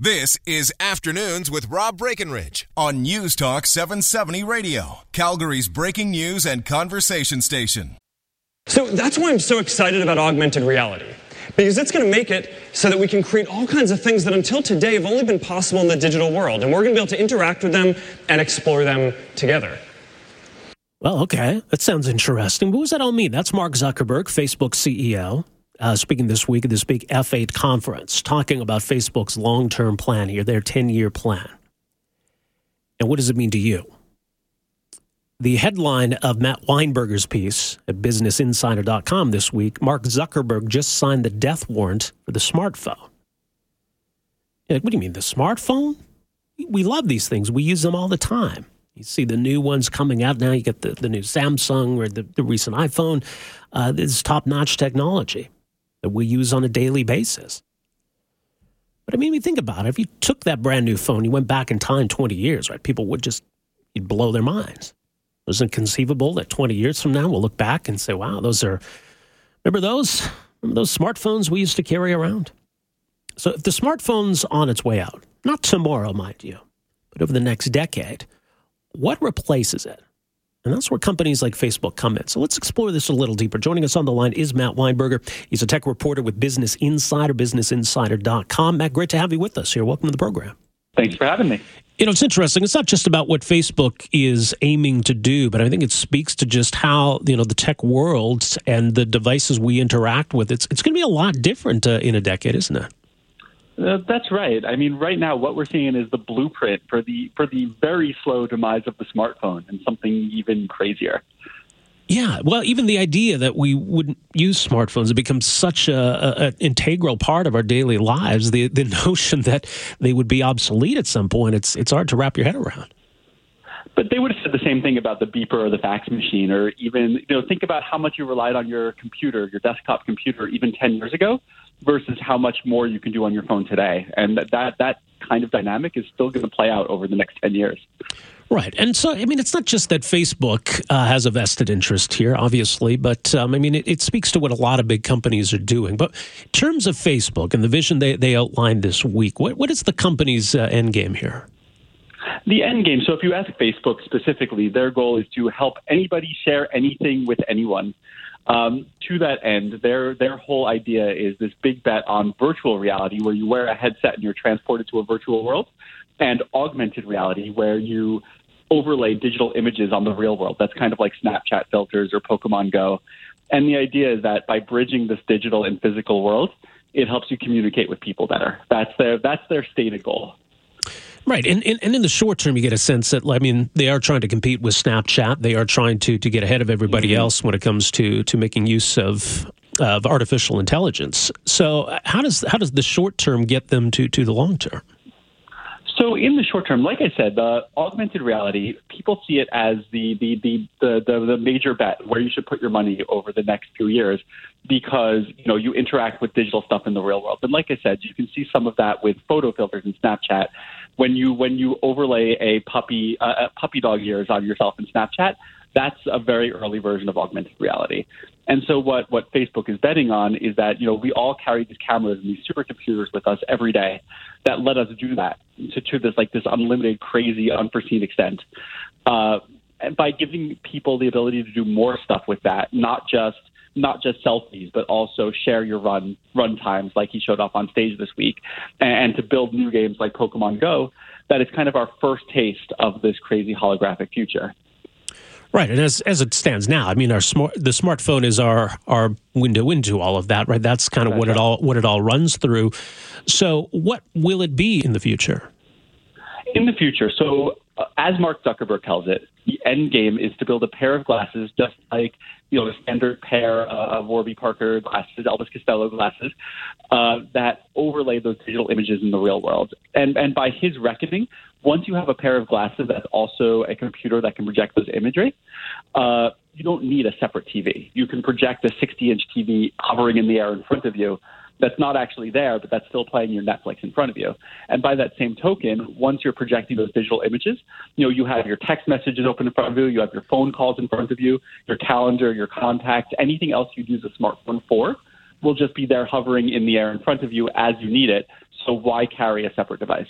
This is Afternoons with Rob Breckenridge on News Talk 770 Radio, Calgary's breaking news and conversation station. So that's why I'm so excited about augmented reality. Because it's going to make it so that we can create all kinds of things that until today have only been possible in the digital world. And we're going to be able to interact with them and explore them together. Well, okay. That sounds interesting. What does that all mean? That's Mark Zuckerberg, Facebook CEO uh, speaking this week at this big F8 conference, talking about Facebook's long term plan here, their 10 year plan. And what does it mean to you? The headline of Matt Weinberger's piece at BusinessInsider.com this week Mark Zuckerberg just signed the death warrant for the smartphone. Like, what do you mean, the smartphone? We love these things, we use them all the time. You see the new ones coming out now. You get the, the new Samsung or the, the recent iPhone. Uh, this is top notch technology that we use on a daily basis. But I mean, we think about it. If you took that brand new phone, you went back in time 20 years, right? People would just you'd blow their minds. It not conceivable that 20 years from now we'll look back and say, wow, those are, remember those? Remember those smartphones we used to carry around? So if the smartphone's on its way out, not tomorrow, mind you, but over the next decade, what replaces it? And that's where companies like Facebook come in. So let's explore this a little deeper. Joining us on the line is Matt Weinberger. He's a tech reporter with Business Insider, businessinsider.com. Matt, great to have you with us here. Welcome to the program. Thanks for having me. You know, it's interesting. It's not just about what Facebook is aiming to do, but I think it speaks to just how, you know, the tech world and the devices we interact with, it's, it's going to be a lot different uh, in a decade, isn't it? Uh, that's right. I mean, right now, what we're seeing is the blueprint for the for the very slow demise of the smartphone, and something even crazier. Yeah, well, even the idea that we wouldn't use smartphones, it becomes such a, integral part of our daily lives. The the notion that they would be obsolete at some point, it's it's hard to wrap your head around. But they would have said the same thing about the beeper or the fax machine, or even you know think about how much you relied on your computer, your desktop computer, even ten years ago versus how much more you can do on your phone today. And that that, that kind of dynamic is still going to play out over the next 10 years. Right. And so, I mean, it's not just that Facebook uh, has a vested interest here, obviously, but um, I mean, it, it, speaks to what a lot of big companies are doing. But in terms of Facebook and the vision they, they outlined this week, what, what is the company's uh, end game here? The end game. So, if you ask Facebook specifically, their goal is to help anybody share anything with anyone. Um, to that end, their their whole idea is this big bet on virtual reality, where you wear a headset and you're transported to a virtual world, and augmented reality, where you overlay digital images on the real world. That's kind of like Snapchat filters or Pokemon Go. And the idea is that by bridging this digital and physical world, it helps you communicate with people better. That's their that's their stated goal. Right, and, and, and in the short term, you get a sense that I mean they are trying to compete with Snapchat. They are trying to to get ahead of everybody mm-hmm. else when it comes to to making use of of artificial intelligence. So how does how does the short term get them to to the long term? So in the short term, like I said, the augmented reality, people see it as the the, the the the the major bet where you should put your money over the next few years because you know you interact with digital stuff in the real world. And like I said, you can see some of that with photo filters in Snapchat when you when you overlay a puppy uh, puppy dog ears on yourself in Snapchat, that's a very early version of augmented reality. And so what what Facebook is betting on is that you know we all carry these cameras and these supercomputers with us every day that let us do that to, to this like this unlimited, crazy, unforeseen extent. Uh, and by giving people the ability to do more stuff with that, not just not just selfies, but also share your run run times, like he showed off on stage this week, and, and to build new games like Pokemon Go. That is kind of our first taste of this crazy holographic future. Right, and as as it stands now, I mean, our smart the smartphone is our our window into all of that. Right, that's kind of what it all what it all runs through. So, what will it be in the future? In the future, so uh, as Mark Zuckerberg tells it, the end game is to build a pair of glasses just like you know, the standard pair of Warby Parker glasses, Elvis Costello glasses, uh, that overlay those digital images in the real world. And and by his reckoning, once you have a pair of glasses that's also a computer that can project those imagery, uh, you don't need a separate TV. You can project a 60-inch TV hovering in the air in front of you that's not actually there, but that's still playing your Netflix in front of you. And by that same token, once you're projecting those digital images, you know, you have your text messages open in front of you, you have your phone calls in front of you, your calendar, your contacts, anything else you use a smartphone for will just be there hovering in the air in front of you as you need it. So why carry a separate device?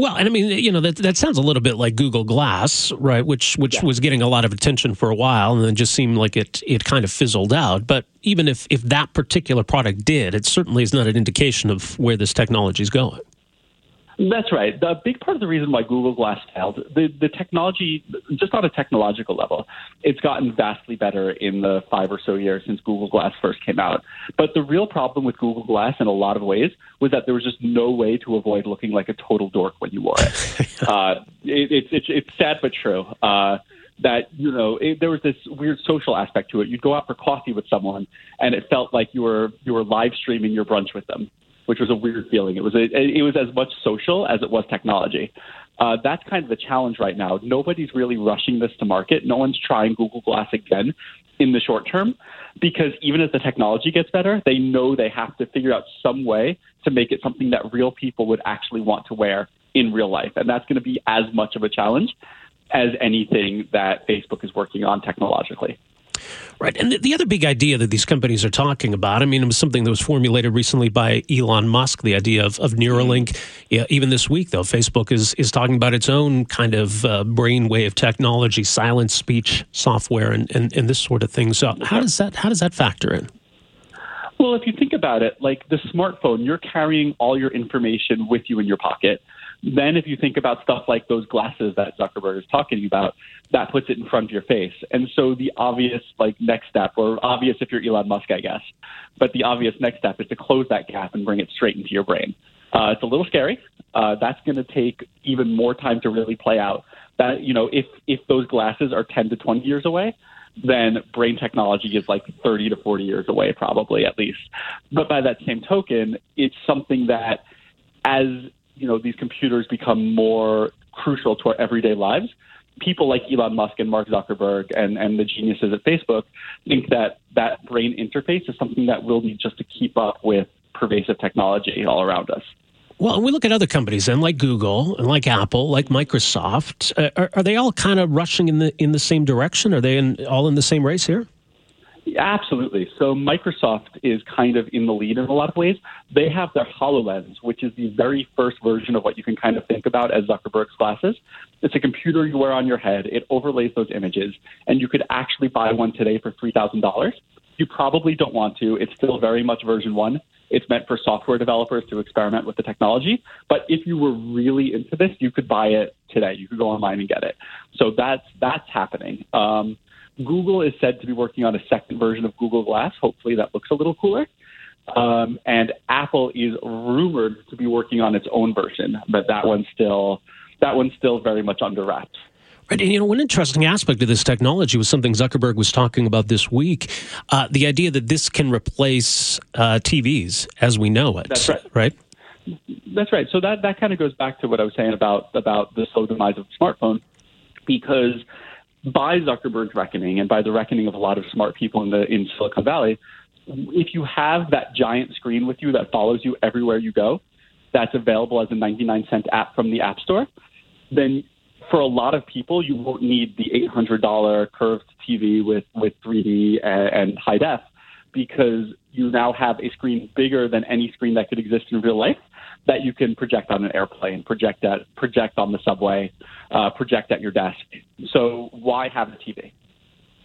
Well, and I mean, you know, that that sounds a little bit like Google Glass, right? Which which yeah. was getting a lot of attention for a while, and then just seemed like it it kind of fizzled out. But even if if that particular product did, it certainly is not an indication of where this technology is going. That's right. The big part of the reason why Google Glass failed, the, the technology, just on a technological level, it's gotten vastly better in the five or so years since Google Glass first came out. But the real problem with Google Glass in a lot of ways was that there was just no way to avoid looking like a total dork when you wore it. uh, it, it, it it's sad but true. Uh, that you know it, there was this weird social aspect to it. You'd go out for coffee with someone, and it felt like you were you were live streaming your brunch with them which was a weird feeling. It was a, it was as much social as it was technology. Uh, that's kind of the challenge right now. Nobody's really rushing this to market. No one's trying Google Glass again in the short term because even as the technology gets better, they know they have to figure out some way to make it something that real people would actually want to wear in real life. And that's going to be as much of a challenge as anything that Facebook is working on technologically. Right. And the, other big idea that these companies are talking about, I mean, it was something that was formulated recently by Elon Musk, the idea of, of Neuralink. Yeah, even this week, though, Facebook is, is talking about its own kind of uh, brainwave technology, silent speech software, and, and, and this sort of thing. So, how does that how does that factor in? Well, if you think about it, like the smartphone, you're carrying all your information with you in your pocket. Then, if you think about stuff like those glasses that Zuckerberg is talking about, that puts it in front of your face. And so, the obvious like next step, or obvious if you're Elon Musk, I guess, but the obvious next step is to close that gap and bring it straight into your brain. Uh, it's a little scary. Uh, that's going to take even more time to really play out. That you know, if if those glasses are 10 to 20 years away, then brain technology is like 30 to 40 years away, probably at least. But by that same token, it's something that as you know these computers become more crucial to our everyday lives, people like Elon Musk and Mark Zuckerberg and, and the geniuses at Facebook think that that brain interface is something that we'll need just to keep up with pervasive technology all around us. Well, we look at other companies and like Google and like Apple, like Microsoft. Uh, are, are, they all kind of rushing in the in the same direction? Are they in, all in the same race here? Absolutely. So Microsoft is kind of in the lead in a lot of ways. They have their HoloLens, which is the very first version of what you can kind of think about as Zuckerberg's glasses. It's a computer you wear on your head. It overlays those images, and you could actually buy one today for $3,000. You probably don't want to. It's still very much version one. It's meant for software developers to experiment with the technology. But if you were really into this, you could buy it today. You could go online and get it. So that's that's happening. Um, Google is said to be working on a second version of Google Glass. Hopefully, that looks a little cooler. Um, and Apple is rumored to be working on its own version, but that one's still that one's still very much under wraps. Right, and you know, one interesting aspect of this technology was something Zuckerberg was talking about this week: uh, the idea that this can replace uh, TVs as we know it. That's right. Right. That's right. So that that kind of goes back to what I was saying about about the slow demise of the smartphone, because by Zuckerberg's reckoning and by the reckoning of a lot of smart people in the in Silicon Valley, if you have that giant screen with you that follows you everywhere you go, that's available as a 99 cent app from the App Store, then for a lot of people, you won't need the $800 curved TV with, with 3D and, and high def because you now have a screen bigger than any screen that could exist in real life that you can project on an airplane, project at project on the subway, uh, project at your desk. So why have a TV?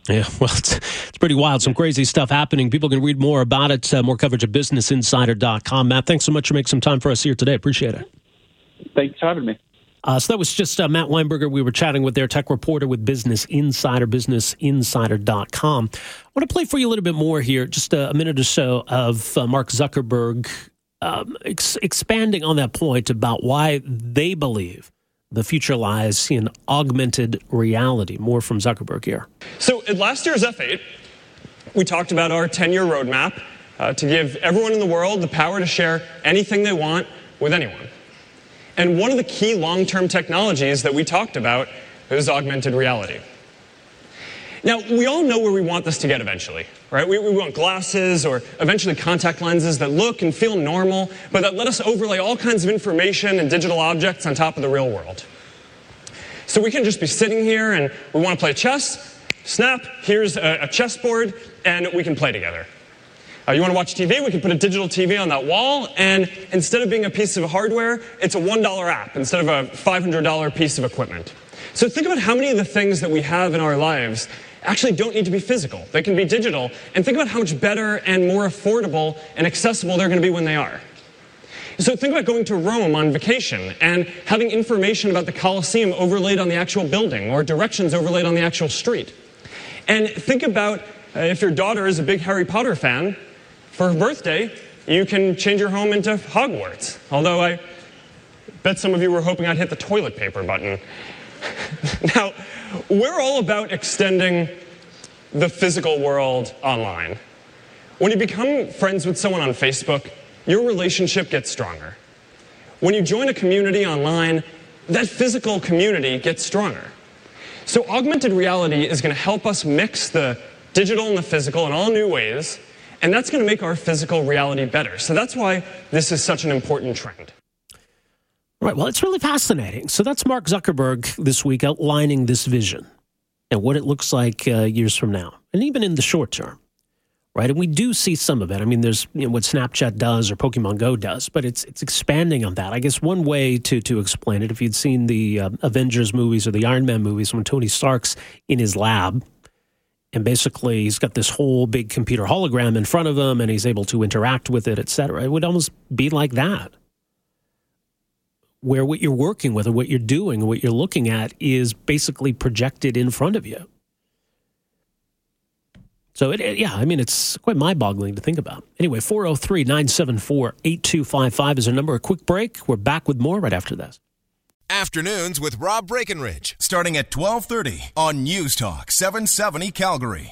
Yeah, well, it's, it's pretty wild. Some crazy stuff happening. People can read more about it. Uh, more coverage at businessinsider.com. Matt, thanks so much for making some time for us here today. Appreciate it. Thanks for having me. Uh, so that was just uh, Matt Weinberger. We were chatting with their tech reporter with Business Insider, businessinsider.com. I want to play for you a little bit more here, just a, a minute or so of uh, Mark Zuckerberg um, ex- expanding on that point about why they believe The future lies in augmented reality. More from Zuckerberg here. So, at last year's F8, we talked about our 10 year roadmap uh, to give everyone in the world the power to share anything they want with anyone. And one of the key long term technologies that we talked about is augmented reality. Now, we all know where we want this to get eventually, right? We, we, want glasses or eventually contact lenses that look and feel normal, but that let us overlay all kinds of information and digital objects on top of the real world. So we can just be sitting here and we want to play chess, snap, here's a, a chessboard, and we can play together. Uh, you want to watch TV? We can put a digital TV on that wall, and instead of being a piece of hardware, it's a $1 app instead of a $500 piece of equipment. So think about how many of the things that we have in our lives actually don't need to be physical. They can be digital. And think about how much better and more affordable and accessible they're going to be when they are. So think about going to Rome on vacation and having information about the Colosseum overlaid on the actual building or directions overlaid on the actual street. And think about uh, if your daughter is a big Harry Potter fan, for her birthday, you can change your home into Hogwarts. Although I bet some of you were hoping I'd hit the toilet paper button. now, we're all about extending the physical world online. When you become friends with someone on Facebook, your relationship gets stronger. When you join a community online, that physical community gets stronger. So, augmented reality is going to help us mix the digital and the physical in all new ways, and that's going to make our physical reality better. So, that's why this is such an important trend. Right. Well, it's really fascinating. So that's Mark Zuckerberg this week outlining this vision and what it looks like uh, years from now, and even in the short term. Right, and we do see some of it. I mean, there's you know, what Snapchat does or Pokemon Go does, but it's it's expanding on that. I guess one way to to explain it, if you'd seen the uh, Avengers movies or the Iron Man movies, when Tony Stark's in his lab, and basically he's got this whole big computer hologram in front of him, and he's able to interact with it, et cetera. It would almost be like that where what you're working with or what you're doing or what you're looking at is basically projected in front of you. So, it, it, yeah, I mean, it's quite mind boggling to think about. Anyway, 403 974 8255 is our number. A quick break. We're back with more right after this. Afternoons with Rob Breckenridge, starting at 1230 on News Talk 770 Calgary.